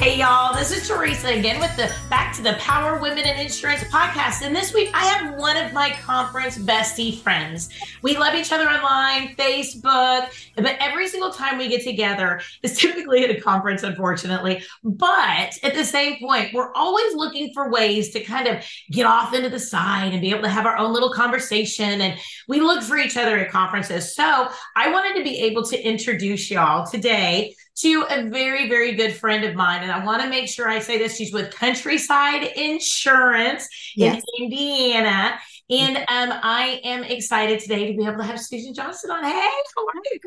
Hey y'all, this is Teresa again with the Back to the Power Women in Insurance podcast. And this week I have one of my conference bestie friends. We love each other online, Facebook, but every single time we get together is typically at a conference, unfortunately. But at the same point, we're always looking for ways to kind of get off into the side and be able to have our own little conversation. And we look for each other at conferences. So I wanted to be able to introduce y'all today to a very, very good friend of mine. And I want to make sure I say this. She's with Countryside Insurance yes. in Indiana. And um, I am excited today to be able to have Susan Johnson on. Hey, how are you?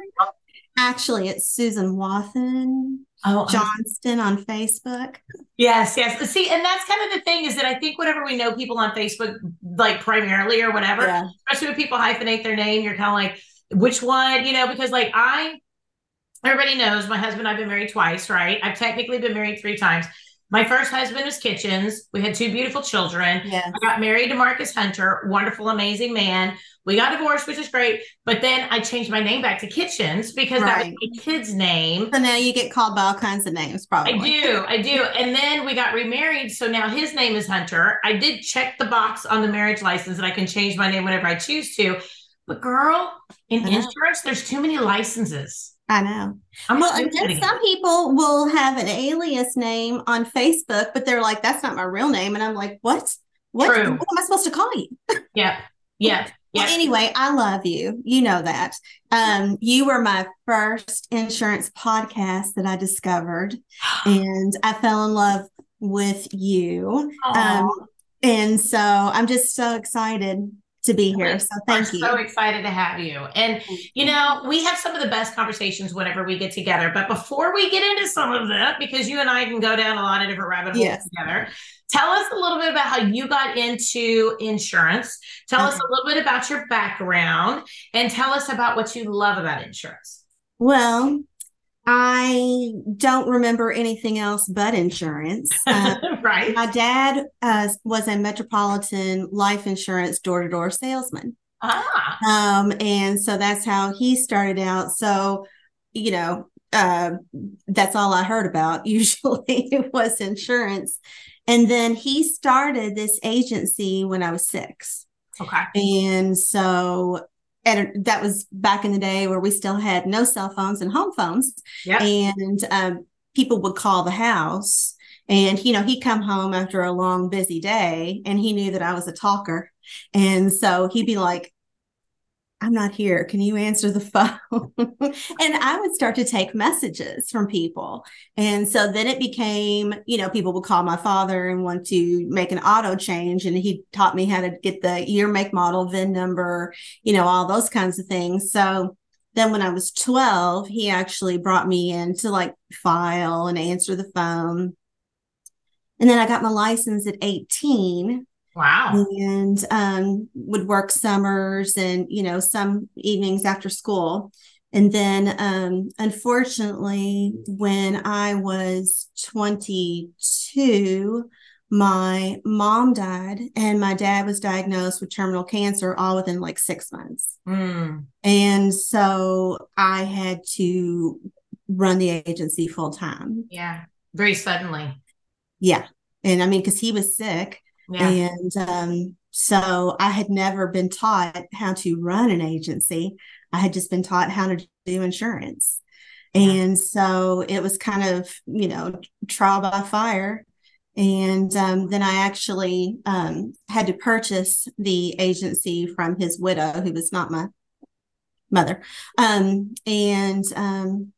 Actually, it's Susan Wathen oh, Johnston on Facebook. Yes, yes. See, and that's kind of the thing is that I think whenever we know people on Facebook, like primarily or whatever, yeah. especially when people hyphenate their name, you're kind of like, which one, you know, because like I everybody knows my husband I've been married twice, right? I've technically been married three times. My first husband was Kitchens. We had two beautiful children. Yes. I got married to Marcus Hunter, wonderful, amazing man. We got divorced, which is great. But then I changed my name back to Kitchens because right. that was my kid's name. So now you get called by all kinds of names, probably. I do. I do. And then we got remarried. So now his name is Hunter. I did check the box on the marriage license that I can change my name whenever I choose to. But girl, in insurance, there's too many licenses. I know. I'm well, and then some people will have an alias name on Facebook, but they're like, "That's not my real name," and I'm like, "What? What? True. What am I supposed to call you?" Yeah, yeah. Well, anyway, I love you. You know that. Um, you were my first insurance podcast that I discovered, and I fell in love with you. Um, and so I'm just so excited to be here. So thank We're you. So excited to have you. And you know, we have some of the best conversations whenever we get together. But before we get into some of that, because you and I can go down a lot of different rabbit holes yes. together, tell us a little bit about how you got into insurance. Tell okay. us a little bit about your background and tell us about what you love about insurance. Well, I don't remember anything else but insurance. Uh, right. My dad uh, was a Metropolitan life insurance door to door salesman. Ah. Um, and so that's how he started out. So, you know, uh, that's all I heard about usually it was insurance. And then he started this agency when I was six. Okay. And so and that was back in the day where we still had no cell phones and home phones. Yep. And um, people would call the house. And, you know, he'd come home after a long, busy day and he knew that I was a talker. And so he'd be like, I'm not here. Can you answer the phone? and I would start to take messages from people. And so then it became, you know, people would call my father and want to make an auto change. And he taught me how to get the year, make, model, VIN number, you know, all those kinds of things. So then when I was 12, he actually brought me in to like file and answer the phone. And then I got my license at 18 Wow. And um, would work summers and, you know, some evenings after school. And then, um, unfortunately, when I was 22, my mom died and my dad was diagnosed with terminal cancer all within like six months. Mm. And so I had to run the agency full time. Yeah. Very suddenly. Yeah. And I mean, because he was sick yeah. And um, so I had never been taught how to run an agency. I had just been taught how to do insurance. Yeah. And so it was kind of, you know, trial by fire. And um, then I actually um, had to purchase the agency from his widow, who was not my mother. Um, and um,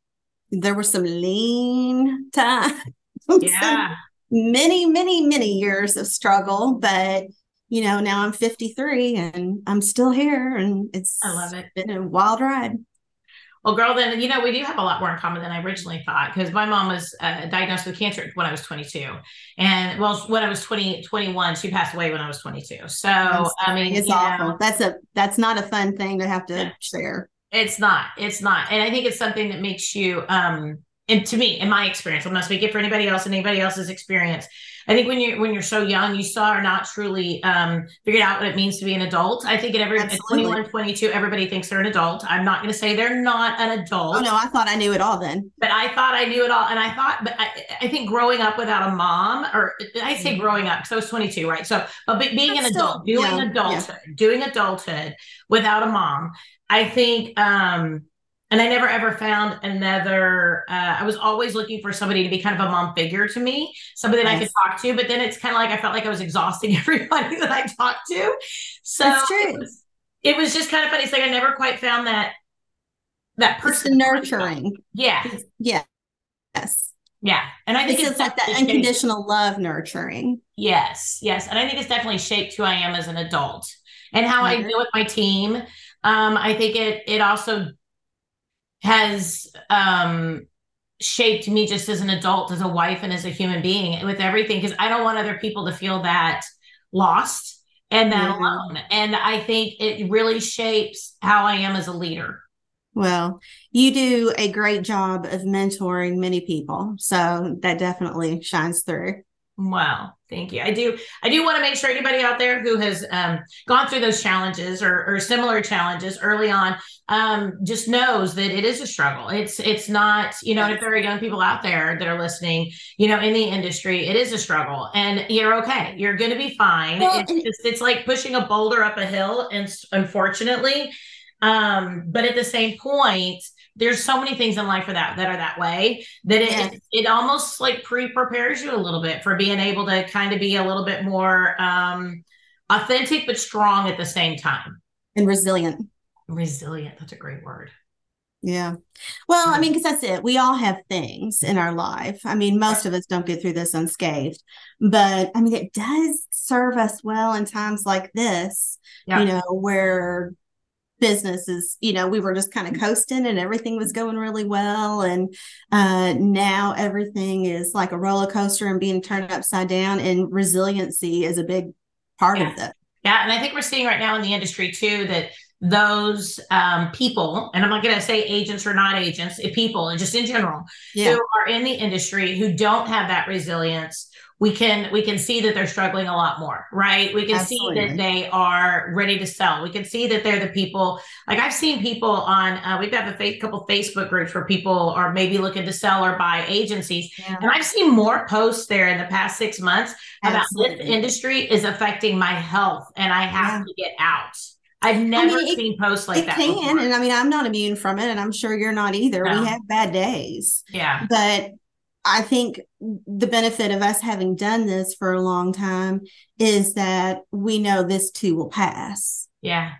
there were some lean times. Yeah many, many, many years of struggle, but you know, now I'm 53 and I'm still here and it's I love it. been a wild ride. Well, girl, then you know we do have a lot more in common than I originally thought because my mom was uh, diagnosed with cancer when I was 22, and well, when I was 20, 21, she passed away when I was 22. So I mean, it's awful. Know, that's a that's not a fun thing to have to yeah. share. It's not. It's not. And I think it's something that makes you um and to me, in my experience, I'm not speaking for anybody else and anybody else's experience. I think when you're when you're so young, you still are not truly um, figured out what it means to be an adult. I think at every at 21, 22, everybody thinks they're an adult. I'm not going to say they're not an adult. Oh no, I thought I knew it all then. But I thought I knew it all, and I thought, but I, I think growing up without a mom, or I say mm-hmm. growing up because I was 22, right? So, but being That's an still, adult, doing yeah, adulthood, yeah. doing adulthood without a mom, I think. um and I never ever found another. Uh, I was always looking for somebody to be kind of a mom figure to me, somebody that I could talk to. But then it's kind of like I felt like I was exhausting everybody that I talked to. So it was, it was, just kind of funny. It's like I never quite found that that person nurturing. Yeah. Yeah. Yes. Yeah. And I think it's, it's like that unconditional love nurturing. Yes. Yes. And I think it's definitely shaped who I am as an adult and how mm-hmm. I deal with my team. Um, I think it it also has um shaped me just as an adult as a wife and as a human being with everything because i don't want other people to feel that lost and that mm-hmm. alone and i think it really shapes how i am as a leader well you do a great job of mentoring many people so that definitely shines through Wow. Thank you. I do. I do want to make sure anybody out there who has um, gone through those challenges or, or similar challenges early on um, just knows that it is a struggle. It's it's not you know. if there are young people out there that are listening, you know, in the industry, it is a struggle, and you're okay. You're going to be fine. Well, it's just it's like pushing a boulder up a hill, and unfortunately, um, but at the same point there's so many things in life for that that are that way that it yes. it, almost like pre-prepares you a little bit for being able to kind of be a little bit more um authentic but strong at the same time. And resilient. Resilient that's a great word. Yeah. Well i mean because that's it. We all have things in our life. I mean most of us don't get through this unscathed but i mean it does serve us well in times like this yeah. you know where businesses you know we were just kind of coasting and everything was going really well and uh, now everything is like a roller coaster and being turned upside down and resiliency is a big part yeah. of that yeah and i think we're seeing right now in the industry too that those um, people, and I'm not going to say agents or not agents, people, and just in general, yeah. who are in the industry who don't have that resilience, we can we can see that they're struggling a lot more right we can Absolutely. see that they are ready to sell we can see that they're the people like i've seen people on uh, we've got a fa- couple facebook groups where people are maybe looking to sell or buy agencies yeah. and i've seen more posts there in the past six months Absolutely. about this industry is affecting my health and i have yeah. to get out I've never I mean, seen posts like it that. It can, before. and I mean, I'm not immune from it, and I'm sure you're not either. No. We have bad days. Yeah, but I think the benefit of us having done this for a long time is that we know this too will pass. Yeah.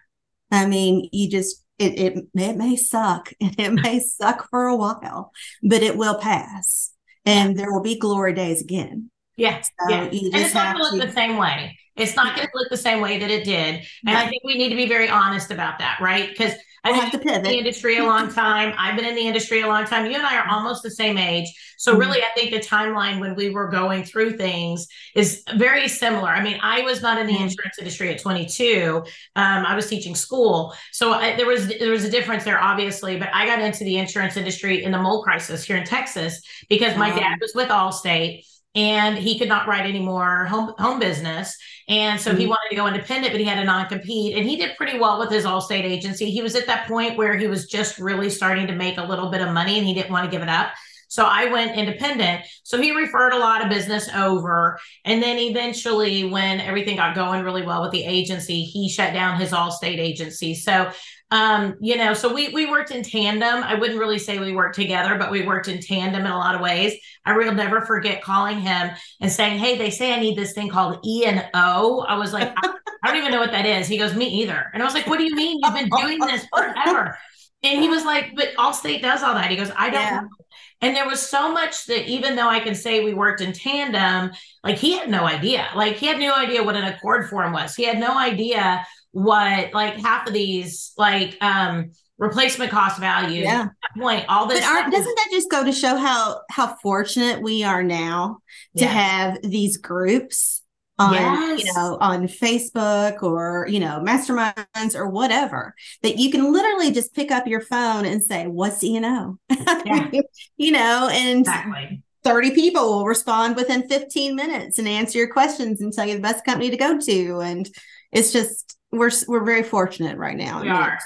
I mean, you just it it, it may suck and it may suck for a while, but it will pass. And there will be glory days again. Yeah. So yeah. and it's not going to look the same way. It's not going to look the same way that it did. And I think we need to be very honest about that, right? Because I have to pivot. the industry a long time. I've been in the industry a long time. You and I are almost the same age. So mm-hmm. really, I think the timeline when we were going through things is very similar. I mean, I was not in the mm-hmm. insurance industry at 22. Um, I was teaching school, so I, there was there was a difference there, obviously. But I got into the insurance industry in the mold crisis here in Texas because my dad was with Allstate and he could not write any more home home business and so mm-hmm. he wanted to go independent but he had a non-compete and he did pretty well with his allstate agency he was at that point where he was just really starting to make a little bit of money and he didn't want to give it up so I went independent. So he referred a lot of business over. And then eventually, when everything got going really well with the agency, he shut down his Allstate agency. So um, you know, so we we worked in tandem. I wouldn't really say we worked together, but we worked in tandem in a lot of ways. I will never forget calling him and saying, "Hey, they say I need this thing called E and O." I was like, I, I don't even know what that is. He goes, "Me either." And I was like, "What do you mean? You've been doing this forever." And he was like, "But Allstate does all that." He goes, "I don't." Yeah. And there was so much that even though I can say we worked in tandem, like he had no idea. Like he had no idea what an ACORD form was. He had no idea what like half of these like um replacement cost value yeah point all this but doesn't that just go to show how how fortunate we are now to have these groups on yes. you know on facebook or you know masterminds or whatever that you can literally just pick up your phone and say what's you know yeah. you know and exactly. 30 people will respond within 15 minutes and answer your questions and tell you the best company to go to and it's just we're we're very fortunate right now we are.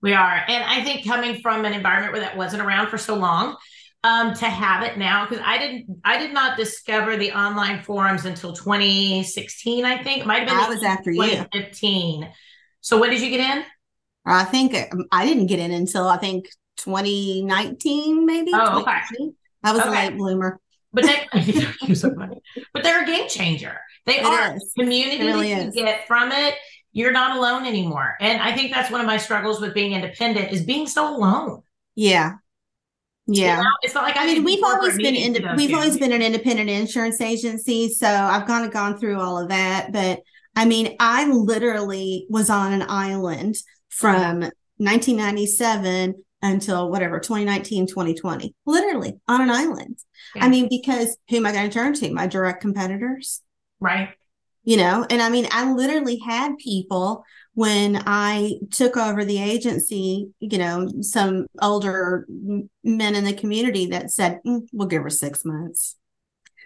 We are. And i think coming from an environment where that wasn't around for so long um, to have it now because I didn't I did not discover the online forums until 2016 I think. It might have been I was after 2015 you. so when did you get in? I think um, I didn't get in until I think 2019 maybe oh okay. I was okay. a late bloomer. But they you're so funny. But they're a game changer. They it are. is. community really that you get from it you're not alone anymore. And I think that's one of my struggles with being independent is being so alone. Yeah. Yeah, you know, it's not like I, I mean we've always been ind- we've always been an independent insurance agency, so I've kind of gone through all of that. But I mean, I literally was on an island from 1997 until whatever 2019 2020 literally on an island. Yeah. i mean because who am i going to turn to? My direct competitors. Right you know and i mean i literally had people when I took over the agency, you know, some older men in the community that said, mm, we'll give her six months.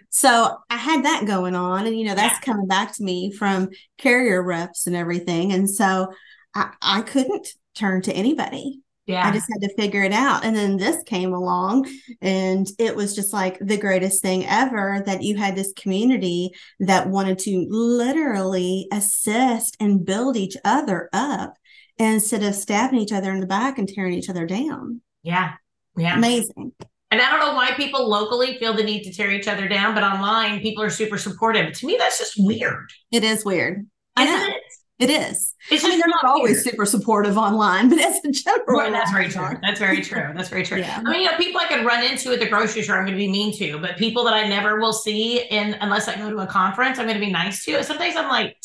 So I had that going on. And, you know, that's yeah. coming back to me from carrier reps and everything. And so I, I couldn't turn to anybody. Yeah. I just had to figure it out. And then this came along and it was just like the greatest thing ever that you had this community that wanted to literally assist and build each other up instead of stabbing each other in the back and tearing each other down. Yeah. Yeah. Amazing. And I don't know why people locally feel the need to tear each other down, but online people are super supportive. To me, that's just weird. It is weird. Isn't I know. It? It is. It's I mean, they're not always super supportive online, but as a general, right, that's very true. That's very true. That's very true. Yeah. I mean, you know, people I could run into at the grocery store, I'm going to be mean to, but people that I never will see in unless I go to a conference, I'm going to be nice to. Sometimes I'm like,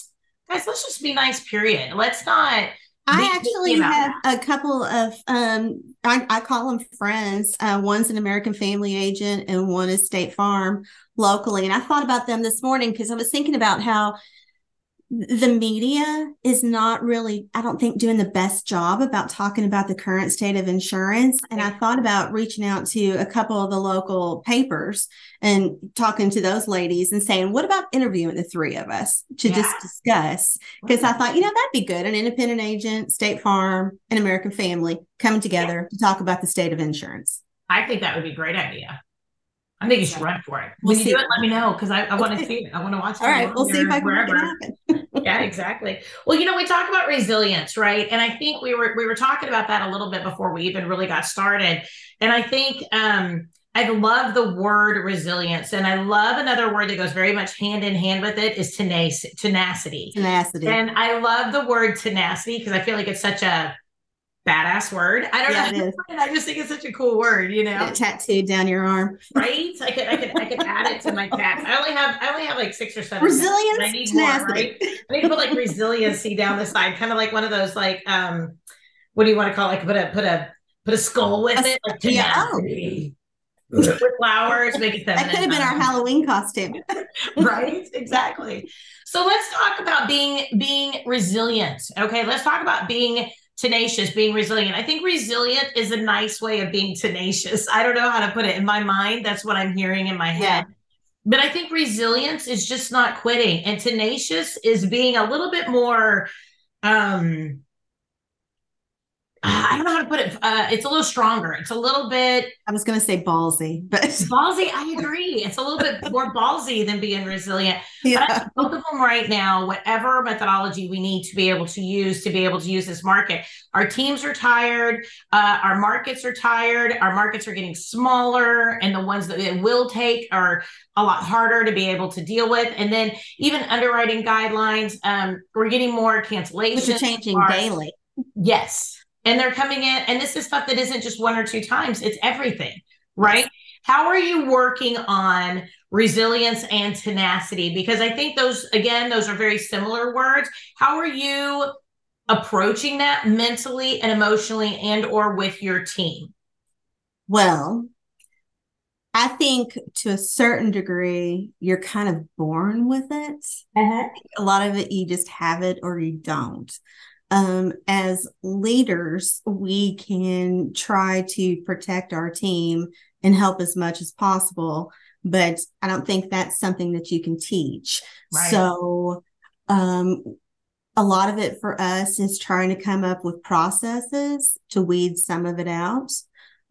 guys, let's just be nice. Period. Let's not. I actually have that. a couple of um, I, I call them friends. Uh, one's an American Family Agent, and one is State Farm locally. And I thought about them this morning because I was thinking about how the media is not really, I don't think, doing the best job about talking about the current state of insurance. And I thought about reaching out to a couple of the local papers and talking to those ladies and saying, what about interviewing the three of us to yeah. just discuss? Because I thought, you know, that'd be good. An independent agent, State Farm, an American family coming together yeah. to talk about the state of insurance. I think that would be a great idea. I think you should run for it. When we'll you do it, let me know because I, I want to see it. I want to watch it. All right, we'll see if I can make it happen. yeah, exactly. Well, you know, we talk about resilience, right? And I think we were we were talking about that a little bit before we even really got started. And I think um I love the word resilience, and I love another word that goes very much hand in hand with it is tenac- tenacity. Tenacity. And I love the word tenacity because I feel like it's such a badass word. I don't yeah, know. I just think it's such a cool word, you know. tattooed down your arm. Right? I could I could I could add it to my tats. I only have I only have like six or seven. Resilience. I need tenacity. more, right? I need to put like resiliency down the side, kind of like one of those like um what do you want to call it? like put a put a put a skull with a, it, like tenacity. Yeah, oh. with flowers, make it feminine. That could have been our Halloween costume. right? Exactly. So let's talk about being being resilient. Okay, let's talk about being tenacious, being resilient. I think resilient is a nice way of being tenacious. I don't know how to put it in my mind. That's what I'm hearing in my head. Yeah. But I think resilience is just not quitting, and tenacious is being a little bit more um I don't know how to put it. Uh, it's a little stronger. It's a little bit. I was going to say ballsy, but ballsy. I agree. It's a little bit more ballsy than being resilient. Yeah. both of them right now, whatever methodology we need to be able to use to be able to use this market. Our teams are tired. Uh, our markets are tired. Our markets are getting smaller, and the ones that it will take are a lot harder to be able to deal with. And then even underwriting guidelines, um, we're getting more cancellations. Which are changing daily. Yes and they're coming in and this is stuff that isn't just one or two times it's everything right how are you working on resilience and tenacity because i think those again those are very similar words how are you approaching that mentally and emotionally and or with your team well I think to a certain degree, you're kind of born with it. Uh-huh. A lot of it, you just have it or you don't. Um, as leaders, we can try to protect our team and help as much as possible, but I don't think that's something that you can teach. Right. So, um, a lot of it for us is trying to come up with processes to weed some of it out.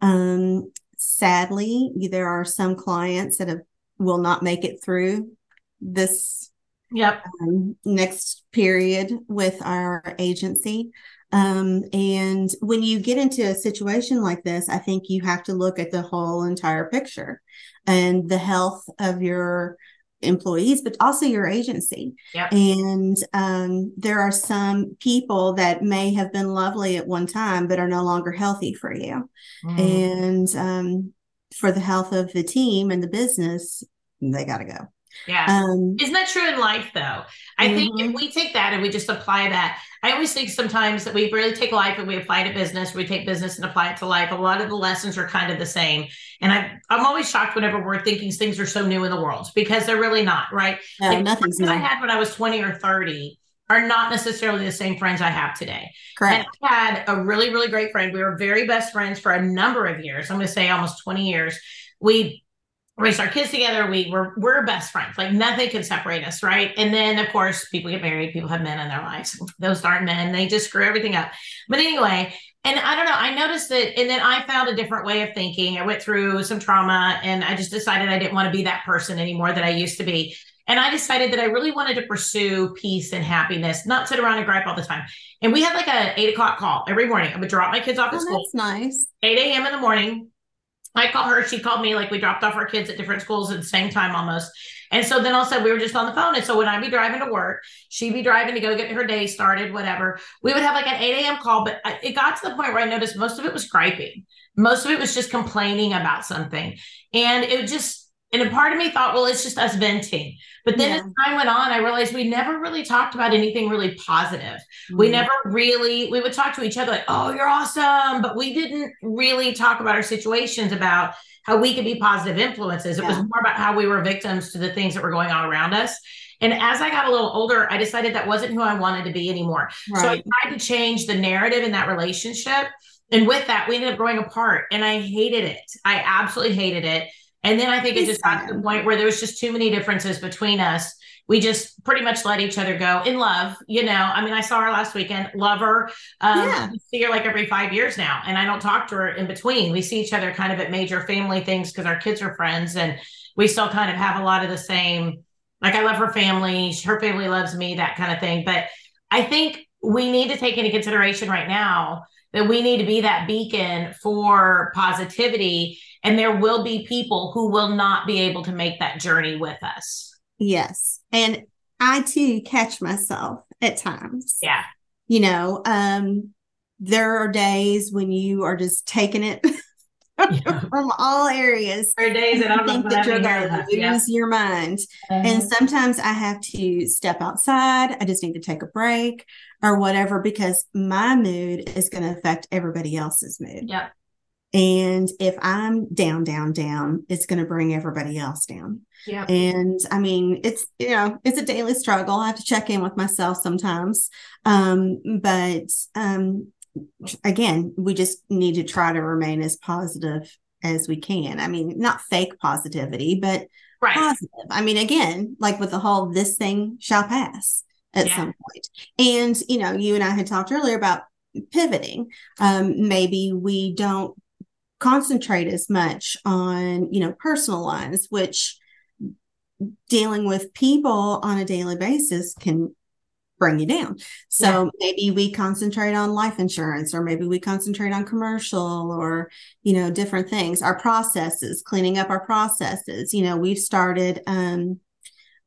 Um, sadly, there are some clients that have, will not make it through this yep. Um, next period with our agency. Um, and when you get into a situation like this, I think you have to look at the whole entire picture and the health of your employees, but also your agency. Yep. And um, there are some people that may have been lovely at one time, but are no longer healthy for you. Mm. And um, for the health of the team and the business, they got to go. Yeah. Um, Isn't that true in life, though? I mm-hmm. think if mm-hmm. we take that and we just apply that, I always think sometimes that we really take life and we apply it to business, we take business and apply it to life. A lot of the lessons are kind of the same. And I, I'm always shocked whenever we're thinking things are so new in the world because they're really not, right? No, like, nothing's new. I had when I was 20 or 30 are not necessarily the same friends I have today. Correct. And I had a really, really great friend. We were very best friends for a number of years. I'm going to say almost 20 years. We raised our kids together. We were we're best friends. Like nothing can separate us, right? And then of course people get married, people have men in their lives. Those darn men, they just screw everything up. But anyway, and I don't know, I noticed that, and then I found a different way of thinking. I went through some trauma and I just decided I didn't want to be that person anymore that I used to be. And I decided that I really wanted to pursue peace and happiness, not sit around and gripe all the time. And we had like a eight o'clock call every morning. I would drop my kids off at oh, school. That's nice. 8 a.m. in the morning I call her, she called me, like we dropped off our kids at different schools at the same time almost. And so then all of a sudden we were just on the phone. And so when I'd be driving to work, she'd be driving to go get her day started, whatever. We would have like an 8 a.m. call, but it got to the point where I noticed most of it was griping. Most of it was just complaining about something. And it just, and a part of me thought, well, it's just us venting. But then yeah. as time went on, I realized we never really talked about anything really positive. Mm-hmm. We never really, we would talk to each other like, oh, you're awesome. But we didn't really talk about our situations about how we could be positive influences. It yeah. was more about how we were victims to the things that were going on around us. And as I got a little older, I decided that wasn't who I wanted to be anymore. Right. So I tried to change the narrative in that relationship. And with that, we ended up growing apart. And I hated it. I absolutely hated it and then I think it just got to the point where there was just too many differences between us. We just pretty much let each other go in love. You know, I mean, I saw her last weekend, love her. Um, yeah. see her like every five years now, and I don't talk to her in between. We see each other kind of at major family things because our kids are friends, and we still kind of have a lot of the same. Like, I love her family, her family loves me, that kind of thing. But I think we need to take into consideration right now that we need to be that beacon for positivity and there will be people who will not be able to make that journey with us. Yes. And I too catch myself at times. Yeah. You know, um, there are days when you are just taking it yeah. from all areas. There are days that I think that you're going to lose yeah. your mind. And uh-huh. sometimes I have to step outside. I just need to take a break or whatever because my mood is going to affect everybody else's mood. Yeah. And if I'm down, down, down, it's going to bring everybody else down. Yeah. And I mean, it's, you know, it's a daily struggle. I have to check in with myself sometimes. Um, but um, again, we just need to try to remain as positive as we can. I mean, not fake positivity, but right. positive. I mean, again, like with the whole this thing shall pass at yeah. some point. And, you know, you and I had talked earlier about pivoting. Um, maybe we don't concentrate as much on you know personal lines which dealing with people on a daily basis can bring you down so yeah. maybe we concentrate on life insurance or maybe we concentrate on commercial or you know different things our processes cleaning up our processes you know we've started um,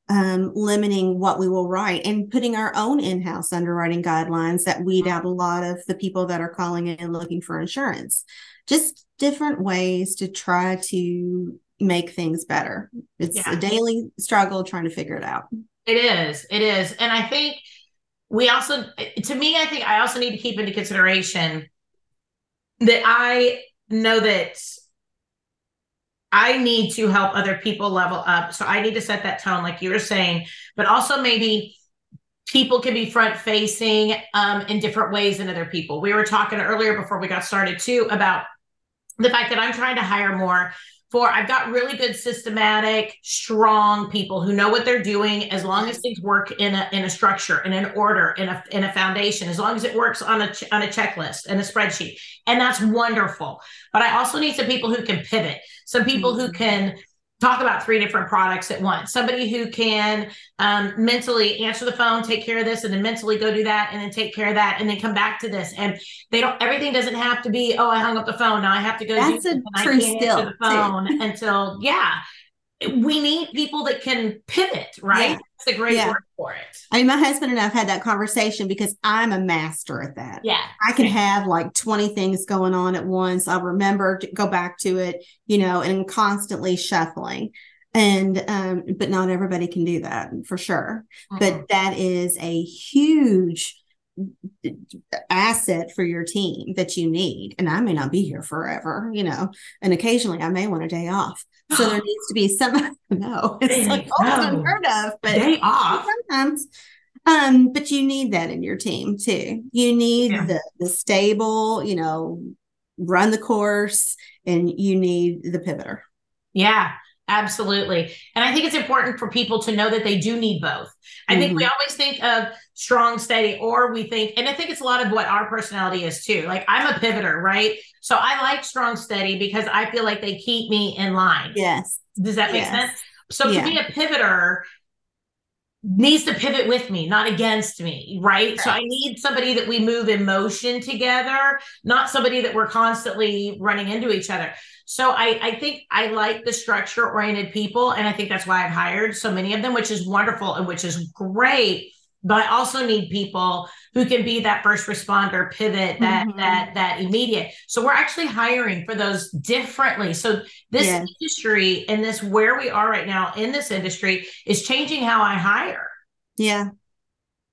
um, limiting what we will write and putting our own in-house underwriting guidelines that weed out a lot of the people that are calling in looking for insurance just different ways to try to make things better. It's yeah. a daily struggle trying to figure it out. It is. It is. And I think we also, to me, I think I also need to keep into consideration that I know that I need to help other people level up. So I need to set that tone, like you were saying, but also maybe people can be front facing um, in different ways than other people. We were talking earlier before we got started too about the fact that I'm trying to hire more for I've got really good systematic, strong people who know what they're doing as long as things work in a in a structure, in an order, in a in a foundation, as long as it works on a on a checklist and a spreadsheet. And that's wonderful. But I also need some people who can pivot, some people who mm-hmm. can talk about three different products at once. Somebody who can um, mentally answer the phone, take care of this, and then mentally go do that, and then take care of that, and then come back to this. And they don't. Everything doesn't have to be. Oh, I hung up the phone. Now I have to go. That's do a true skill. the phone until yeah. We need people that can pivot, right? Yeah. That's a great yeah. word for it. I mean, my husband and I've had that conversation because I'm a master at that. Yeah. I can have like 20 things going on at once. I'll remember to go back to it, you know, and constantly shuffling. And, um, but not everybody can do that for sure. Mm-hmm. But that is a huge asset for your team that you need. And I may not be here forever, you know, and occasionally I may want a day off. So there needs to be some, no, it's like oh, unheard of, but day off. sometimes. Um, but you need that in your team too. You need yeah. the the stable, you know, run the course, and you need the pivoter. Yeah, absolutely. And I think it's important for people to know that they do need both. I mm-hmm. think we mm-hmm. always think of strong, steady, or we think, and I think it's a lot of what our personality is too. Like I'm a pivoter, right? So I like strong, steady because I feel like they keep me in line. Yes. Does that make yes. sense? So yeah. to be a pivoter needs to pivot with me, not against me, right? So I need somebody that we move in motion together, not somebody that we're constantly running into each other. So I, I think I like the structure oriented people. And I think that's why I've hired so many of them, which is wonderful and which is great but I also need people who can be that first responder pivot that mm-hmm. that that immediate. So we're actually hiring for those differently. So this yes. industry and this where we are right now in this industry is changing how I hire. Yeah.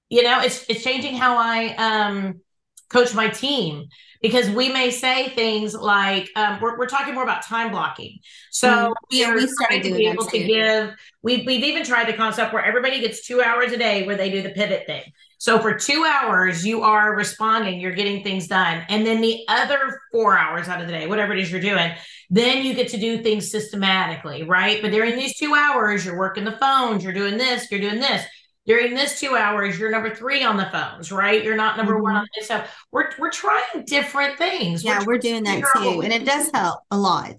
You know, it's it's changing how I um coach my team because we may say things like um, we're, we're talking more about time blocking. So mm, yeah we started to be able to give we've, we've even tried the concept where everybody gets two hours a day where they do the pivot thing. So for two hours you are responding you're getting things done and then the other four hours out of the day whatever it is you're doing then you get to do things systematically right? But during these two hours you're working the phones you're doing this you're doing this during this two hours, you're number three on the phones, right? You're not number mm-hmm. one on this. So we're we're trying different things. Yeah, we're, we're doing that too. And it does help a lot.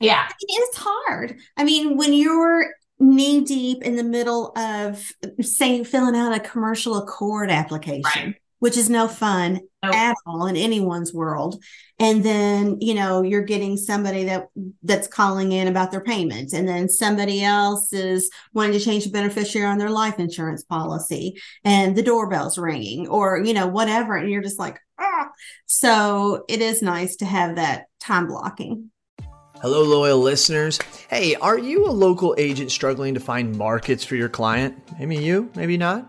Yeah. I mean, it's hard. I mean, when you're knee deep in the middle of saying filling out a commercial ACORD application. Right which is no fun nope. at all in anyone's world and then you know you're getting somebody that that's calling in about their payments and then somebody else is wanting to change the beneficiary on their life insurance policy and the doorbell's ringing or you know whatever and you're just like ah so it is nice to have that time blocking Hello, loyal listeners. Hey, are you a local agent struggling to find markets for your client? Maybe you, maybe not.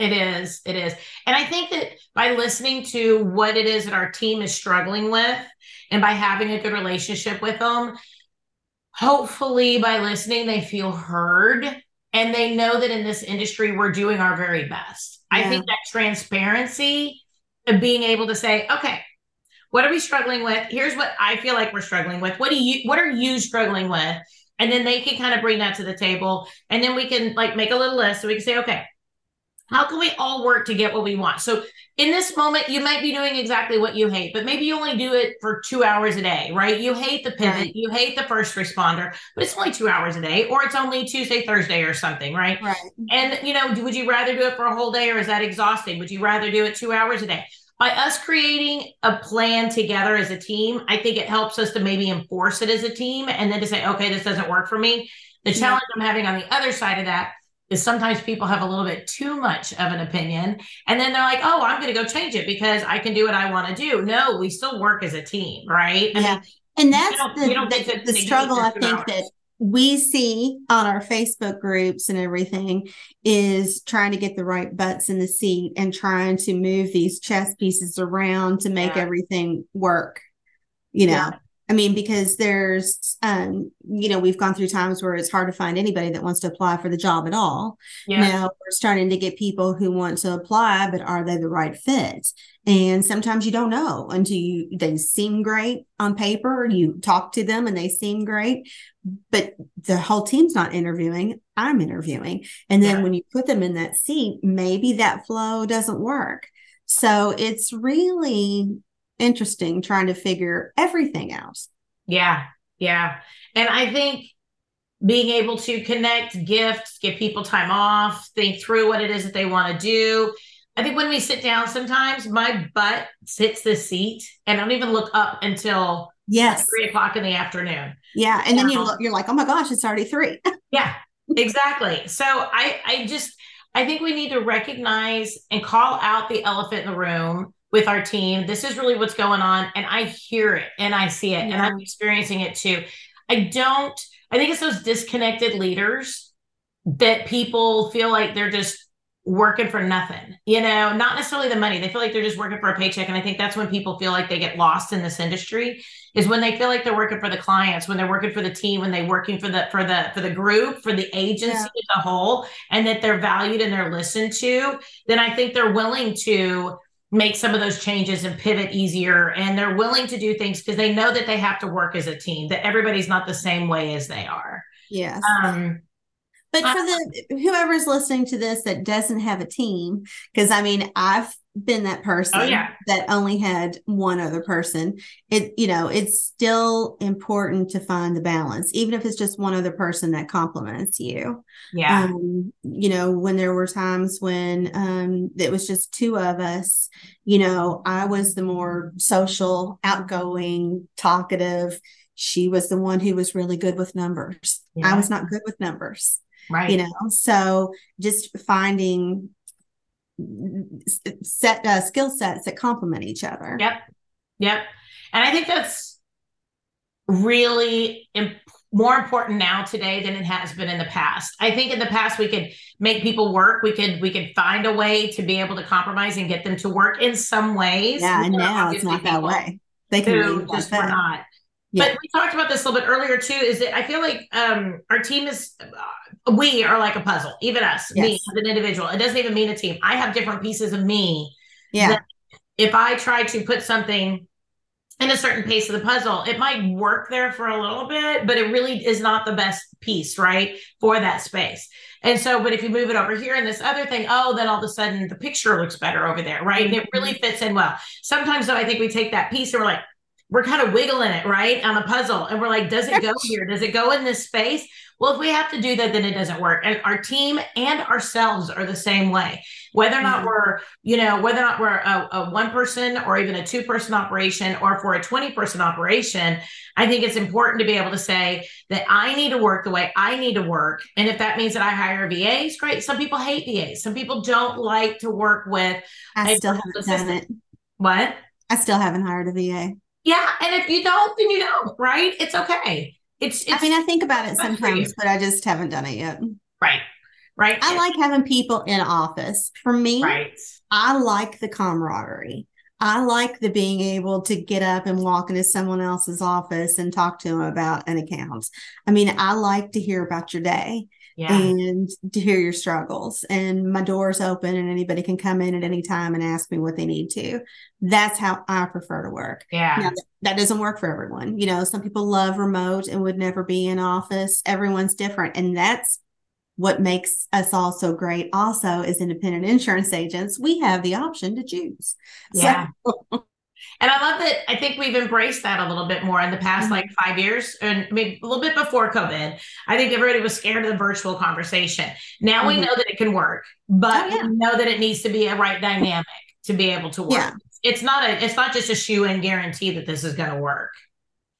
It is. It is. And I think that by listening to what it is that our team is struggling with and by having a good relationship with them, hopefully by listening, they feel heard and they know that in this industry, we're doing our very best. Yeah. I think that transparency of being able to say, okay, what are we struggling with? Here's what I feel like we're struggling with. What do you, what are you struggling with? And then they can kind of bring that to the table. And then we can like make a little list so we can say, okay, how can we all work to get what we want? So in this moment, you might be doing exactly what you hate, but maybe you only do it for two hours a day, right? You hate the pivot, right. you hate the first responder, but it's only two hours a day, or it's only Tuesday, Thursday, or something, right? Right. And you know, would you rather do it for a whole day, or is that exhausting? Would you rather do it two hours a day? by us creating a plan together as a team, I think it helps us to maybe enforce it as a team and then to say, okay, this doesn't work for me. The challenge yeah. I'm having on the other side of that is sometimes people have a little bit too much of an opinion and then they're like, oh, I'm going to go change it because I can do what I want to do. No, we still work as a team, right? I yeah. Mean, and that's the, the, the struggle I think hours. that we see on our Facebook groups and everything is trying to get the right butts in the seat and trying to move these chess pieces around to make yeah. everything work. You know, yeah. I mean, because there's, um, you know, we've gone through times where it's hard to find anybody that wants to apply for the job at all. Yeah. Now we're starting to get people who want to apply, but are they the right fit? And sometimes you don't know until you they seem great on paper. You talk to them and they seem great, but the whole team's not interviewing. I'm interviewing, and then yeah. when you put them in that seat, maybe that flow doesn't work. So it's really interesting trying to figure everything out. Yeah. Yeah. And I think being able to connect gifts, give people time off, think through what it is that they want to do. I think when we sit down, sometimes my butt sits the seat and I don't even look up until yes three o'clock in the afternoon. Yeah. And then you um, look, you're like, oh my gosh, it's already three. yeah, exactly. So I I just I think we need to recognize and call out the elephant in the room with our team. This is really what's going on. And I hear it and I see it yeah. and I'm experiencing it too. I don't, I think it's those disconnected leaders that people feel like they're just working for nothing, you know, not necessarily the money. They feel like they're just working for a paycheck. And I think that's when people feel like they get lost in this industry is when they feel like they're working for the clients, when they're working for the team, when they're working for the for the for the group, for the agency yeah. as a whole, and that they're valued and they're listened to, then I think they're willing to make some of those changes and pivot easier. And they're willing to do things because they know that they have to work as a team that everybody's not the same way as they are. Yes. Um but for the whoever's listening to this that doesn't have a team because i mean i've been that person oh, yeah. that only had one other person. It you know it's still important to find the balance even if it's just one other person that complements you. Yeah. Um, you know when there were times when um it was just two of us you know i was the more social outgoing talkative. She was the one who was really good with numbers. Yeah. i was not good with numbers right. you know? So just finding set uh, skill sets that complement each other. Yep. Yep. And I think that's really imp- more important now today than it has been in the past. I think in the past we could make people work. We could we could find a way to be able to compromise and get them to work in some ways. Yeah, and now it's not that way. They can just we're not. Yeah. But we talked about this a little bit earlier too. Is that I feel like um, our team is we are like a puzzle, even us, yes. me as an individual. It doesn't even mean a team. I have different pieces of me. Yeah. If I try to put something in a certain piece of the puzzle, it might work there for a little bit, but it really is not the best piece, right? For that space. And so, but if you move it over here and this other thing, oh, then all of a sudden the picture looks better over there, right? Mm-hmm. And it really fits in well. Sometimes though, I think we take that piece and we're like, we're kind of wiggling it, right? On a puzzle. And we're like, does it go here? Does it go in this space? Well, if we have to do that, then it doesn't work. And our team and ourselves are the same way. Whether or not mm-hmm. we're, you know, whether or not we're a, a one person or even a two person operation or we're a 20 person operation, I think it's important to be able to say that I need to work the way I need to work. And if that means that I hire VAs, great. Some people hate VAs. Some people don't like to work with. I still haven't assistant. done it. What? I still haven't hired a VA. Yeah. And if you don't, then you don't, right? It's okay. It's, it's I mean, I think about it sometimes, but I just haven't done it yet. Right. Right. I like having people in office. For me, right. I like the camaraderie. I like the being able to get up and walk into someone else's office and talk to them about an account. I mean, I like to hear about your day yeah. and to hear your struggles. And my door's open and anybody can come in at any time and ask me what they need to. That's how I prefer to work. Yeah. Now, that doesn't work for everyone. You know, some people love remote and would never be in office. Everyone's different. And that's what makes us all so great also as independent insurance agents we have the option to choose yeah so, And I love that. I think we've embraced that a little bit more in the past mm-hmm. like five years and maybe a little bit before COVID. I think everybody was scared of the virtual conversation. Now mm-hmm. we know that it can work, but oh, yeah. we know that it needs to be a right dynamic to be able to work. Yeah. it's not a it's not just a shoe in guarantee that this is going to work.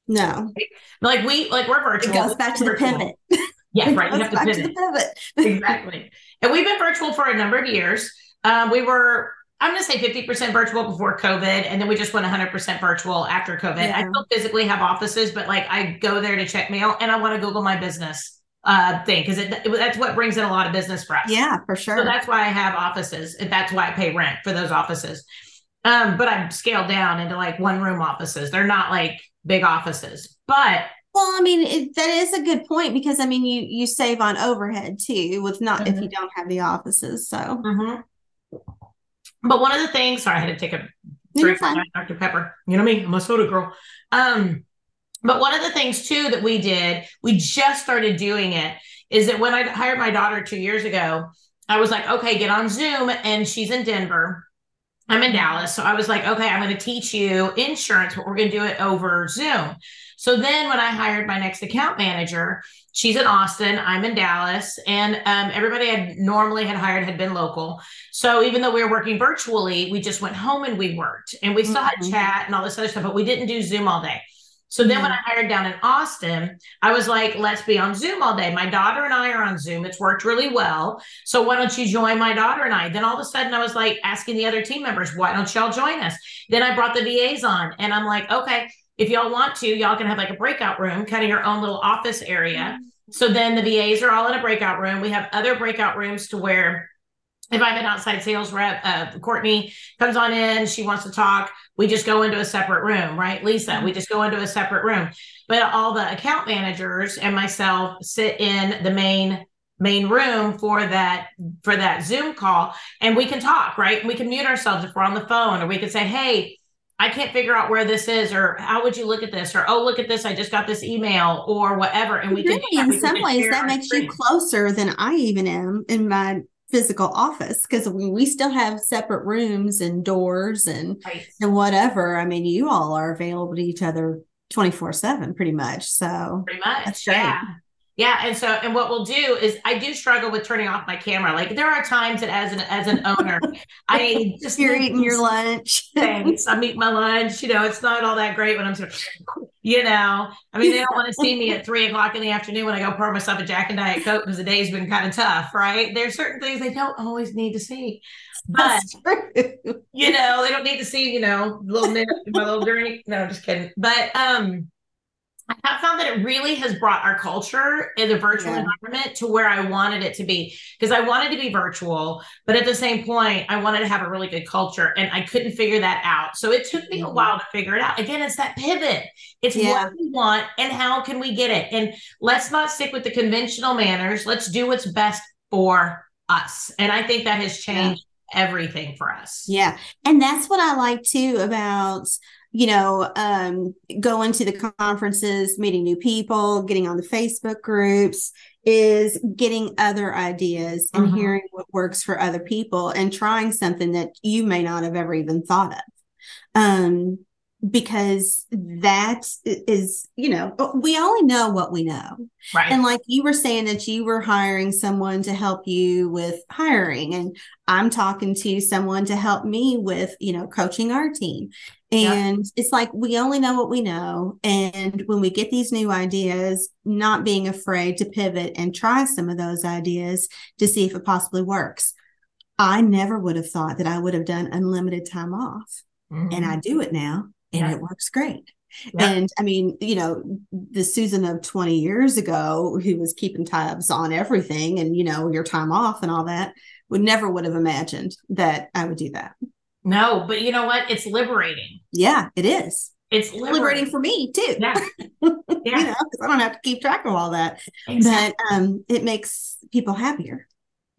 No, like we like we're virtual. It goes back to the pivot. Yeah, right. You have to pivot. pivot. exactly. And we've been virtual for a number of years. Um, we were I'm going to say 50% virtual before COVID, and then we just went 100% virtual after COVID. Yeah. I still physically have offices, but like I go there to check mail and I want to Google my business uh, thing because that's what brings in a lot of business for us. Yeah, for sure. So that's why I have offices. That's why I pay rent for those offices. Um, but I've scaled down into like one room offices. They're not like big offices, but well, I mean, it, that is a good point because I mean, you you save on overhead too with not mm-hmm. if you don't have the offices. So, mm-hmm. But one of the things, sorry, I had to take a drink from Dr. Pepper. You know me, I'm a soda girl. Um, but one of the things too that we did, we just started doing it, is that when I hired my daughter two years ago, I was like, okay, get on Zoom, and she's in Denver. I'm in Dallas. So I was like, okay, I'm going to teach you insurance, but we're going to do it over Zoom. So then when I hired my next account manager, she's in Austin, I'm in Dallas, and um, everybody I normally had hired had been local. So even though we were working virtually, we just went home and we worked and we still mm-hmm. had chat and all this other stuff, but we didn't do Zoom all day. So then when mm. I hired down in Austin, I was like, let's be on Zoom all day. My daughter and I are on Zoom. It's worked really well. So why don't you join my daughter and I? Then all of a sudden I was like asking the other team members, why don't y'all join us? Then I brought the VAs on and I'm like, okay, if y'all want to, y'all can have like a breakout room, kind of your own little office area. Mm. So then the VAs are all in a breakout room. We have other breakout rooms to where if I'm an outside sales rep, uh, Courtney comes on in, she wants to talk, we just go into a separate room, right? Lisa, we just go into a separate room. But all the account managers and myself sit in the main main room for that for that Zoom call and we can talk, right? We can mute ourselves if we're on the phone or we can say, "Hey, I can't figure out where this is, or how would you look at this, or oh, look at this, I just got this email, or whatever. And we really, can, in we some ways, that makes screen. you closer than I even am in my physical office because we, still have separate rooms and doors and right. and whatever. I mean, you all are available to each other 24 7 pretty much. So pretty much. That's great. Yeah. Yeah, and so and what we'll do is I do struggle with turning off my camera. Like there are times that as an as an owner, I just you're eating your lunch. Thanks. I'm eating my lunch. You know, it's not all that great when I'm sort of, you know. I mean, they don't want to see me at three o'clock in the afternoon when I go pour myself a Jack and Diet Coke because the day's been kind of tough, right? There's certain things they don't always need to see. But you know, they don't need to see, you know, little nip, my little drink. No, I'm just kidding. But um I have found that it really has brought our culture in the virtual yeah. environment to where I wanted it to be because I wanted to be virtual, but at the same point, I wanted to have a really good culture and I couldn't figure that out. So it took me a mm-hmm. while to figure it out. Again, it's that pivot. It's yeah. what we want and how can we get it? And let's not stick with the conventional manners. Let's do what's best for us. And I think that has changed yeah. everything for us. Yeah. And that's what I like too about you know, um, going to the conferences, meeting new people, getting on the Facebook groups, is getting other ideas and mm-hmm. hearing what works for other people and trying something that you may not have ever even thought of. Um, because that is, you know, we only know what we know. Right. And like you were saying that you were hiring someone to help you with hiring, and I'm talking to someone to help me with, you know, coaching our team. And yeah. it's like we only know what we know. And when we get these new ideas, not being afraid to pivot and try some of those ideas to see if it possibly works. I never would have thought that I would have done unlimited time off. Mm-hmm. And I do it now and yeah. it works great. Yeah. And I mean, you know, the Susan of 20 years ago who was keeping tabs on everything and, you know, your time off and all that would never would have imagined that I would do that. No, but you know what? It's liberating. Yeah, it is. It's liberating, liberating for me too. Yeah. yeah. you know, because I don't have to keep track of all that. Exactly. But um, it makes people happier.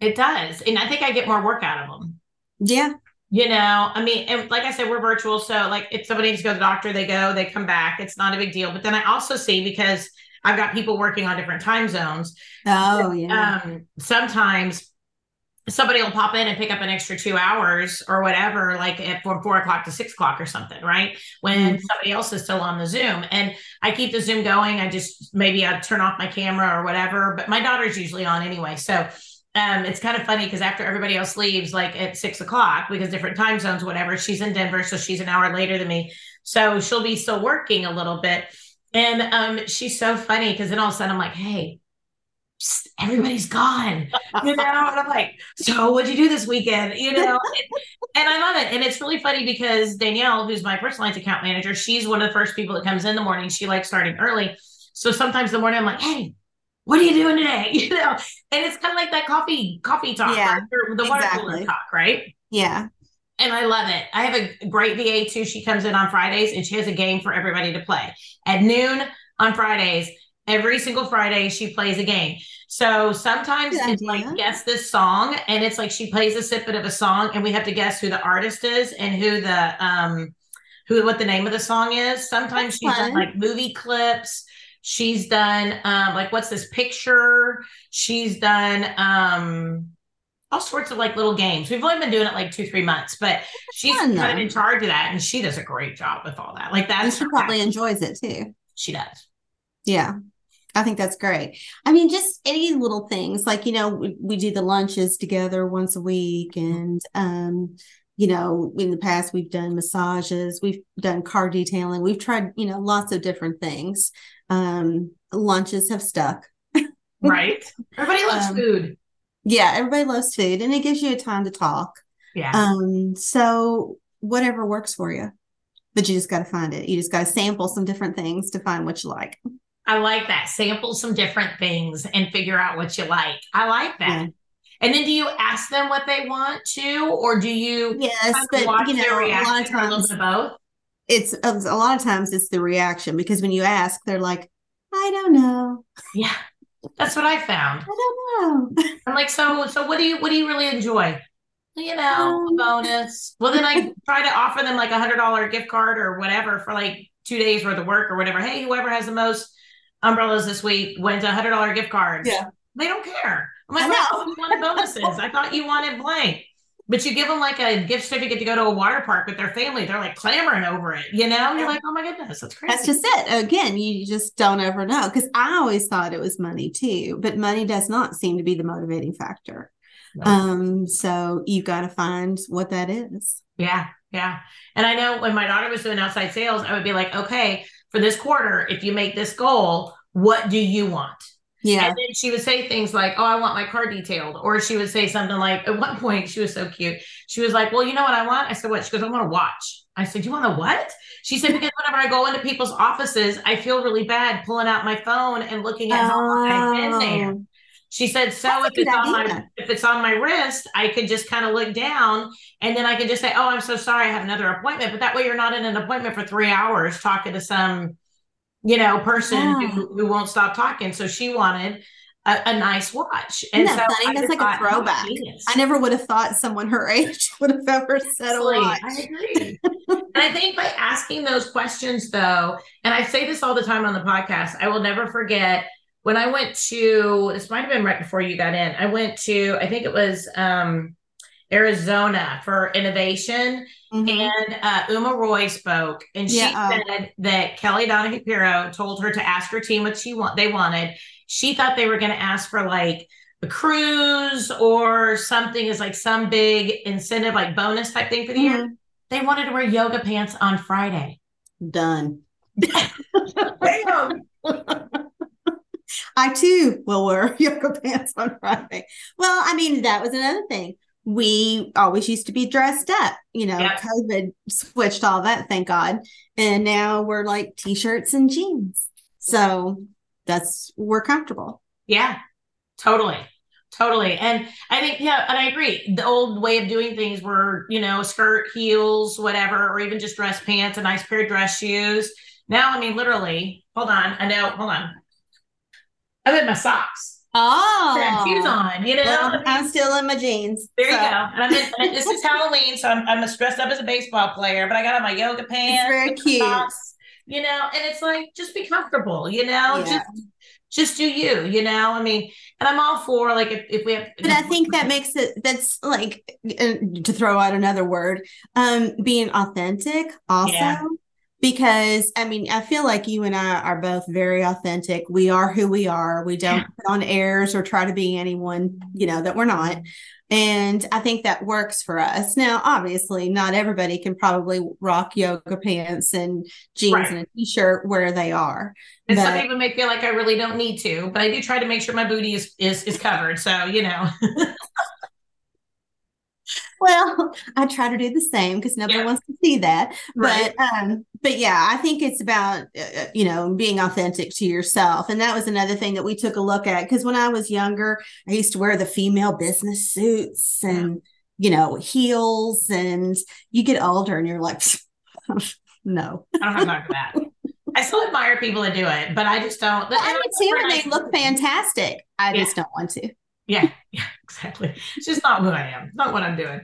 It does. And I think I get more work out of them. Yeah. You know, I mean, and like I said, we're virtual. So, like, if somebody needs to go to the doctor, they go, they come back. It's not a big deal. But then I also see because I've got people working on different time zones. Oh, yeah. Um, sometimes somebody will pop in and pick up an extra two hours or whatever, like at from four o'clock to six o'clock or something, right? When mm-hmm. somebody else is still on the Zoom. And I keep the Zoom going. I just maybe I turn off my camera or whatever, but my daughter's usually on anyway. So um, it's kind of funny because after everybody else leaves, like at six o'clock, because different time zones, whatever, she's in Denver, so she's an hour later than me. So she'll be still working a little bit. And um, she's so funny because then all of a sudden I'm like, hey, everybody's gone, you know? and I'm like, so what'd you do this weekend? You know? and, and I love it. And it's really funny because Danielle, who's my personalized account manager, she's one of the first people that comes in the morning. She likes starting early. So sometimes the morning I'm like, hey, what are you doing today? You know, and it's kind of like that coffee, coffee talk, yeah, or the water exactly. cooler talk, right? Yeah. And I love it. I have a great VA too. She comes in on Fridays and she has a game for everybody to play at noon on Fridays. Every single Friday, she plays a game. So sometimes Good it's idea. like guess this song, and it's like she plays a snippet of a song, and we have to guess who the artist is and who the um who what the name of the song is. Sometimes That's she's fun. done like movie clips She's done um, like what's this picture? She's done um, all sorts of like little games. We've only been doing it like two, three months, but she's fun, kind of in charge of that, and she does a great job with all that. Like that, she probably enjoys it too. She does. Yeah. I think that's great. I mean, just any little things like, you know, we, we do the lunches together once a week and, um, you know, in the past we've done massages, we've done car detailing, we've tried, you know, lots of different things um, lunches have stuck. right. Everybody loves um, food. Yeah, everybody loves food and it gives you a time to talk. Yeah. Um, so whatever works for you. But you just got to find it. You just got to sample some different things to find what you like. I like that. Sample some different things and figure out what you like. I like that. Yeah. And then do you ask them what they want to, or do you yes, but you know, a lot of times both? it's a lot of times it's the reaction because when you ask, they're like, I don't know. Yeah. That's what I found. I don't know. I'm like, so so what do you what do you really enjoy? You know, um, bonus. Well, then I try to offer them like a hundred dollar gift card or whatever for like two days worth of work or whatever. Hey, whoever has the most umbrellas this week a hundred dollar gift cards. Yeah. They don't care. I'm like, I well, you wanted bonuses. I thought you wanted blank. But you give them like a gift certificate to go to a water park with their family. They're like clamoring over it, you know? You're like, oh my goodness, that's crazy. That's just it. Again, you just don't ever know. Because I always thought it was money too, but money does not seem to be the motivating factor. No. Um, so you got to find what that is. Yeah, yeah. And I know when my daughter was doing outside sales, I would be like, okay, for this quarter, if you make this goal, what do you want? Yeah. And then she would say things like, Oh, I want my car detailed. Or she would say something like, At one point, she was so cute. She was like, Well, you know what I want? I said, What? She goes, I want to watch. I said, You want a what? She said, Because whenever I go into people's offices, I feel really bad pulling out my phone and looking at how long I've been there. Oh. Oh. She said, "So if it's on my if it's on my wrist, I could just kind of look down, and then I could just say, "Oh, I'm so sorry, I have another appointment." But that way, you're not in an appointment for three hours talking to some you know, person yeah. who, who won't stop talking. So she wanted a, a nice watch. And Isn't that so funny? That's like thought, a throwback. Oh, I never would have thought someone her age would have ever said a watch. I agree. and I think by asking those questions, though, and I say this all the time on the podcast, I will never forget when I went to this might have been right before you got in. I went to, I think it was um Arizona for innovation. Mm-hmm. And uh, Uma Roy spoke, and she yeah, uh, said that Kelly Donahue Piro told her to ask her team what she want they wanted. She thought they were going to ask for like a cruise or something as like some big incentive, like bonus type thing for the mm-hmm. year. They wanted to wear yoga pants on Friday. Done. I too will wear yoga pants on Friday. Well, I mean, that was another thing we always used to be dressed up. You know, yep. COVID switched all that, thank God. And now we're like t shirts and jeans. So that's, we're comfortable. Yeah, totally. Totally. And I think, yeah, and I agree. The old way of doing things were, you know, skirt, heels, whatever, or even just dress pants, a nice pair of dress shoes. Now, I mean, literally, hold on. I know, hold on. I'm in my socks. Oh, shoes on, you know. Well, I'm still in my jeans. There so. you go. And I'm in, this is Halloween, so I'm, I'm dressed up as a baseball player, but I got on my yoga pants. It's very cute. Socks, you know, and it's like just be comfortable, you know, yeah. just just do you, you know. I mean, and I'm all for like if, if we have. But I think that makes it that's like uh, to throw out another word, um, being authentic also. Yeah because I mean, I feel like you and I are both very authentic. We are who we are. We don't yeah. put on airs or try to be anyone, you know, that we're not. And I think that works for us. Now, obviously, not everybody can probably rock yoga pants and jeans right. and a t shirt where they are. And but, some people may feel like I really don't need to, but I do try to make sure my booty is is, is covered. So, you know. well, I try to do the same because nobody yeah. wants to see that. Right. But um, but yeah, I think it's about uh, uh, you know being authentic to yourself, and that was another thing that we took a look at because when I was younger, I used to wear the female business suits and you know heels, and you get older and you're like, no, I don't have time for that. I still admire people that do it, but I just don't. Well, I would see they look fantastic. I yeah. just don't want to. Yeah, yeah, exactly. It's just not who I am, not what I'm doing.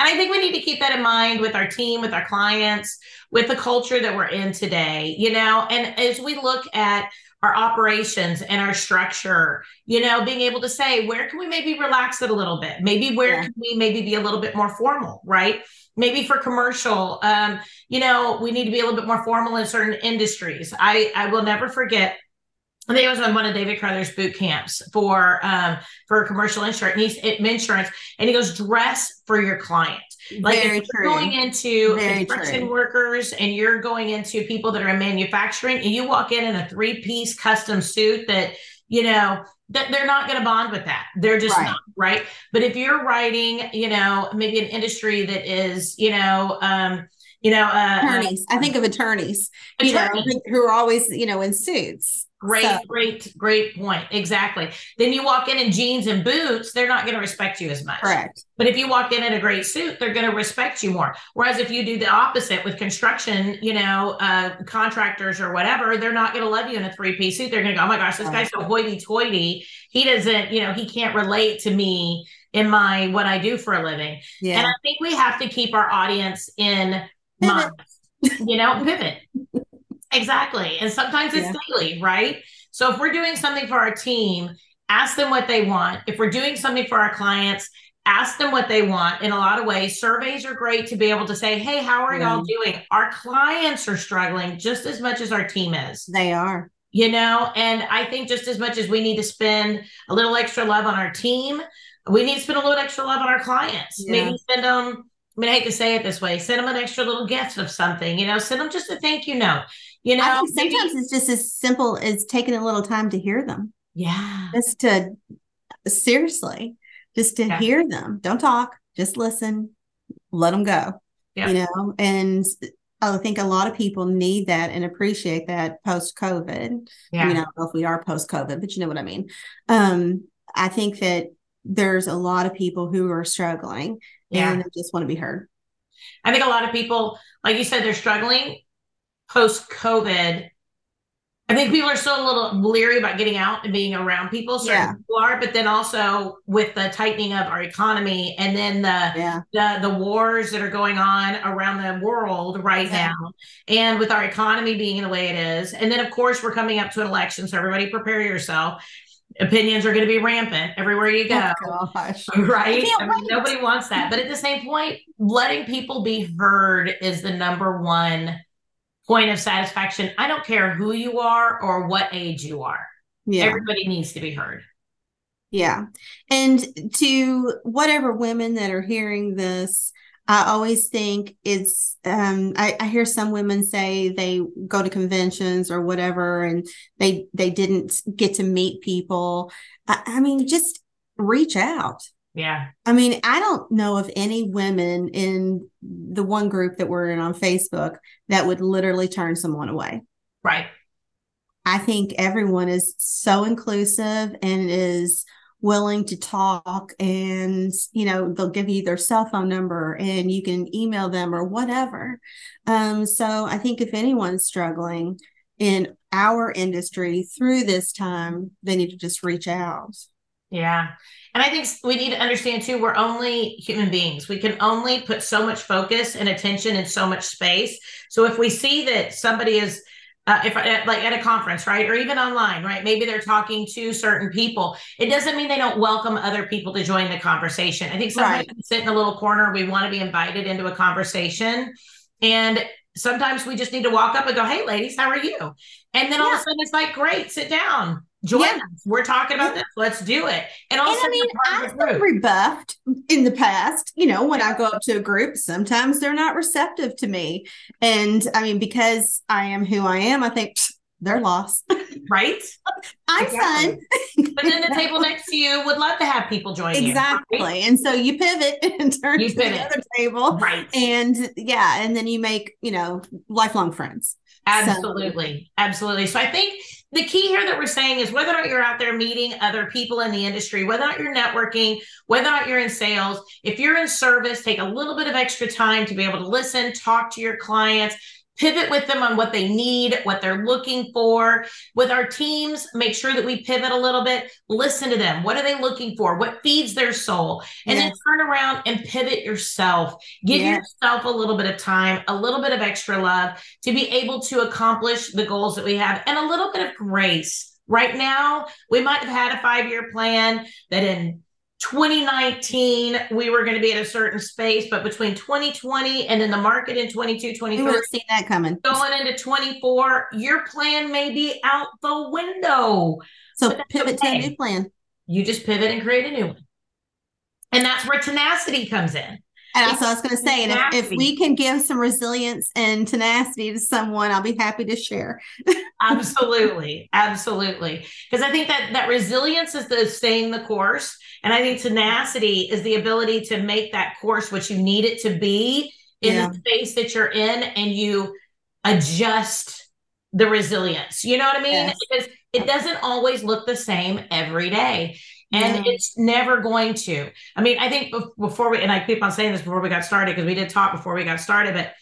And I think we need to keep that in mind with our team, with our clients, with the culture that we're in today, you know, and as we look at our operations and our structure, you know, being able to say, where can we maybe relax it a little bit? Maybe where yeah. can we maybe be a little bit more formal, right? Maybe for commercial, um, you know, we need to be a little bit more formal in certain industries. I I will never forget I think I was on one of David Carothers boot camps for um, for commercial insurance, and he's insurance, and he goes dress for your client. Like Very if you're true. going into Very construction true. workers and you're going into people that are in manufacturing, and you walk in in a three piece custom suit that you know that they're not going to bond with that. They're just right. not right. But if you're writing, you know, maybe an industry that is, you know, um, you know, uh, attorneys. Uh, I think of attorneys, attorneys. you know, who are always, you know, in suits. Great, so. great, great point. Exactly. Then you walk in in jeans and boots, they're not going to respect you as much. Correct. But if you walk in in a great suit, they're going to respect you more. Whereas if you do the opposite with construction, you know, uh, contractors or whatever, they're not going to love you in a three piece suit. They're going to go, oh my gosh, this guy's so hoity toity. He doesn't, you know, he can't relate to me in my what I do for a living. Yeah. And I think we have to keep our audience in mind, you know, pivot. Exactly. And sometimes it's yeah. daily, right? So if we're doing something for our team, ask them what they want. If we're doing something for our clients, ask them what they want in a lot of ways. Surveys are great to be able to say, hey, how are yeah. y'all doing? Our clients are struggling just as much as our team is. They are. You know, and I think just as much as we need to spend a little extra love on our team, we need to spend a little extra love on our clients. Yeah. Maybe send them I mean, I hate to say it this way, send them an extra little gift of something, you know, send them just a thank you note. You know, sometimes maybe, it's just as simple as taking a little time to hear them. Yeah. Just to seriously, just to yeah. hear them. Don't talk, just listen, let them go. Yeah. You know, and I think a lot of people need that and appreciate that post COVID. Yeah. I mean, I don't know if we are post COVID, but you know what I mean. Um, I think that there's a lot of people who are struggling yeah. and just want to be heard. I think a lot of people, like you said, they're struggling post COVID. I think people are still a little leery about getting out and being around people. Certain yeah. people are, but then also with the tightening of our economy and then the yeah. the, the wars that are going on around the world right yeah. now, and with our economy being in the way it is, and then of course we're coming up to an election, so everybody prepare yourself opinions are going to be rampant everywhere you go. Oh, right? I mean, nobody wants that. But at the same point, letting people be heard is the number one point of satisfaction. I don't care who you are or what age you are. Yeah. Everybody needs to be heard. Yeah. And to whatever women that are hearing this, I always think it's um, I, I, hear some women say they go to conventions or whatever and they they didn't get to meet people. I, I mean, just reach out. Yeah. I mean, I don't know of any women in the one group that we're in on Facebook that would literally turn someone away. Right. I think everyone is so inclusive and is willing to talk and you know they'll give you their cell phone number and you can email them or whatever um, so i think if anyone's struggling in our industry through this time they need to just reach out yeah and i think we need to understand too we're only human beings we can only put so much focus and attention in so much space so if we see that somebody is uh, if uh, like at a conference, right, or even online, right? Maybe they're talking to certain people. It doesn't mean they don't welcome other people to join the conversation. I think sometimes right. sit in a little corner. We want to be invited into a conversation, and sometimes we just need to walk up and go, Hey, ladies, how are you? And then all of a sudden it's like, Great, sit down. Join yeah. us. We're talking about this. Let's do it. And also, I mean, I've been rebuffed in the past. You know, when. I go up to a group, sometimes they're not receptive to me. And I mean, because I am who I am, I think they're lost. Right? I'm exactly. fun. but then the table next to you would love to have people join exactly. you. Exactly. Right? And so you pivot and turn you to pivot. the other table. Right. And yeah, and then you make, you know, lifelong friends. Absolutely. So. Absolutely. So I think the key here that we're saying is whether or not you're out there meeting other people in the industry, whether or not you're networking, whether or not you're in sales, if you're in service, take a little bit of extra time to be able to listen, talk to your clients, pivot with them on what they need, what they're looking for. With our teams, make sure that we pivot a little bit, listen to them. What are they looking for? What feeds their soul? And yes. then turn around and pivot yourself. Give yes. yourself a little bit of time, a little bit of extra love to be able to accomplish the goals that we have and a little bit of grace. Right now, we might have had a five year plan that in 2019 we were going to be at a certain space but between 2020 and then the market in 22 23 we see that coming. Going into 24 your plan may be out the window. So pivot okay. to a new plan. You just pivot and create a new one. And that's where tenacity comes in. And also, I was going to say, and if, if, we can give some resilience and tenacity to someone, I'll be happy to share. absolutely, absolutely, because I think that that resilience is the staying the course, and I think tenacity is the ability to make that course what you need it to be in yeah. the space that you're in, and you adjust the resilience. You know what I mean? Yes. Because it doesn't always look the same every day and yeah. it's never going to. I mean, I think before we, and I keep on saying this before we got started because we did talk before we got started, but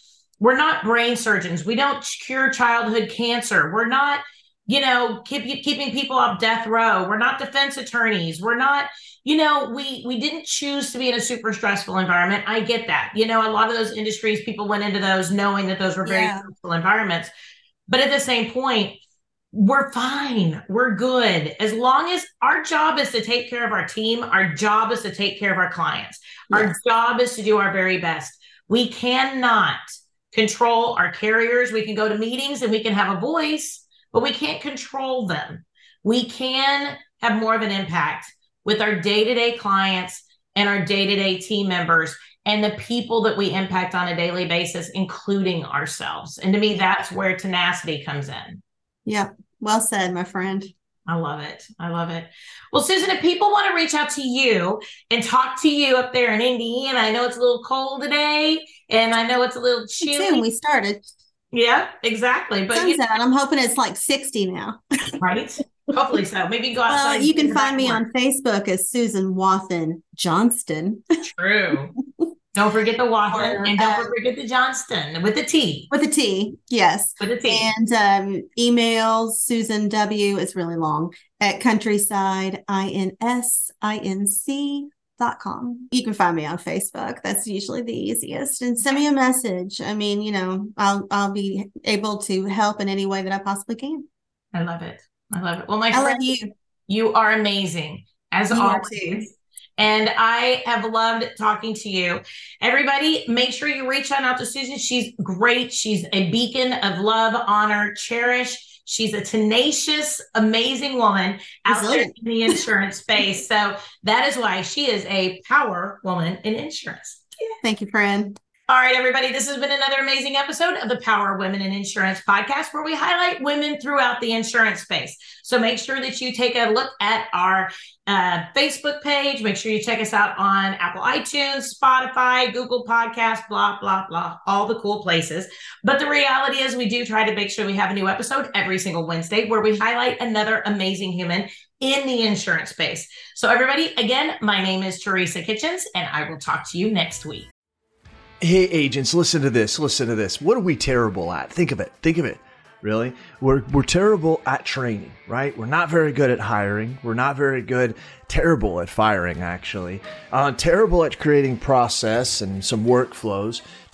we're not brain surgeons. We don't cure childhood cancer. We're not, you know, keep, keeping people off death row. We're not defense attorneys. We're not, you know, we we didn't choose to be in a super stressful environment. I get that. You know, a lot of those industries, people went into those knowing that those were very yeah. stressful environments. But at the same point, we're fine. We're good. As long as our job is to take care of our team, our job is to take care of our clients. Yes. Our job is to do our very best. We cannot control our carriers. We can go to meetings and we can have a voice, but we can't control them. We can have more of an impact with our day to day clients and our day to day team members and the people that we impact on a daily basis, including ourselves. And to me, that's where tenacity comes in. Yep. Well said, my friend. I love it. I love it. Well, Susan, if people want to reach out to you and talk to you up there in Indiana, I know it's a little cold today and I know it's a little chilly. Soon we started. Yeah, exactly. But you know, I'm hoping it's like 60 now. right. Hopefully so. Maybe go outside. Well, you can find me on Facebook as Susan Wathen Johnston. True. Don't forget the Wathen and don't uh, forget the Johnston with the T. With the T, yes. With the T. And um, email Susan W. It's really long at countryside insinc dot com. You can find me on Facebook. That's usually the easiest. And send me a message. I mean, you know, I'll I'll be able to help in any way that I possibly can. I love it. I love it. Well, my I friend, love you. You are amazing as you always. And I have loved talking to you. Everybody, make sure you reach out to Susan. She's great. She's a beacon of love, honor, cherish. She's a tenacious, amazing woman out there in the insurance space. So that is why she is a power woman in insurance. Yeah. Thank you, friend. All right, everybody, this has been another amazing episode of the Power Women in Insurance podcast, where we highlight women throughout the insurance space. So make sure that you take a look at our uh, Facebook page. Make sure you check us out on Apple iTunes, Spotify, Google Podcast, blah, blah, blah, all the cool places. But the reality is, we do try to make sure we have a new episode every single Wednesday where we highlight another amazing human in the insurance space. So, everybody, again, my name is Teresa Kitchens, and I will talk to you next week. Hey, agents, listen to this. Listen to this. What are we terrible at? Think of it. Think of it. Really? We're, we're terrible at training, right? We're not very good at hiring. We're not very good, terrible at firing, actually. Uh, terrible at creating process and some workflows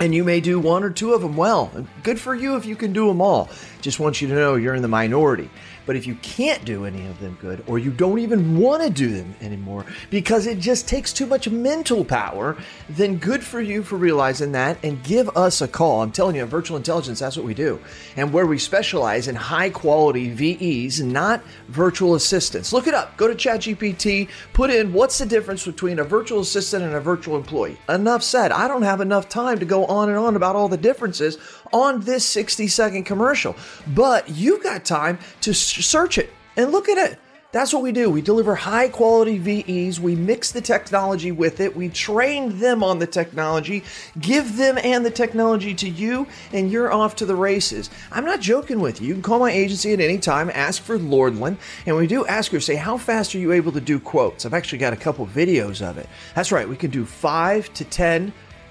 And you may do one or two of them well. Good for you if you can do them all. Just want you to know you're in the minority. But if you can't do any of them good, or you don't even want to do them anymore because it just takes too much mental power, then good for you for realizing that and give us a call. I'm telling you, virtual intelligence, that's what we do. And where we specialize in high quality VEs, not virtual assistants. Look it up. Go to ChatGPT, put in what's the difference between a virtual assistant and a virtual employee. Enough said. I don't have enough time to go on and on about all the differences on this 60 second commercial. But you've got time to search it and look at it. That's what we do. We deliver high quality VEs. We mix the technology with it. We train them on the technology, give them and the technology to you, and you're off to the races. I'm not joking with you. You can call my agency at any time, ask for Lordland, and we do ask her, say, how fast are you able to do quotes? I've actually got a couple videos of it. That's right. We can do five to 10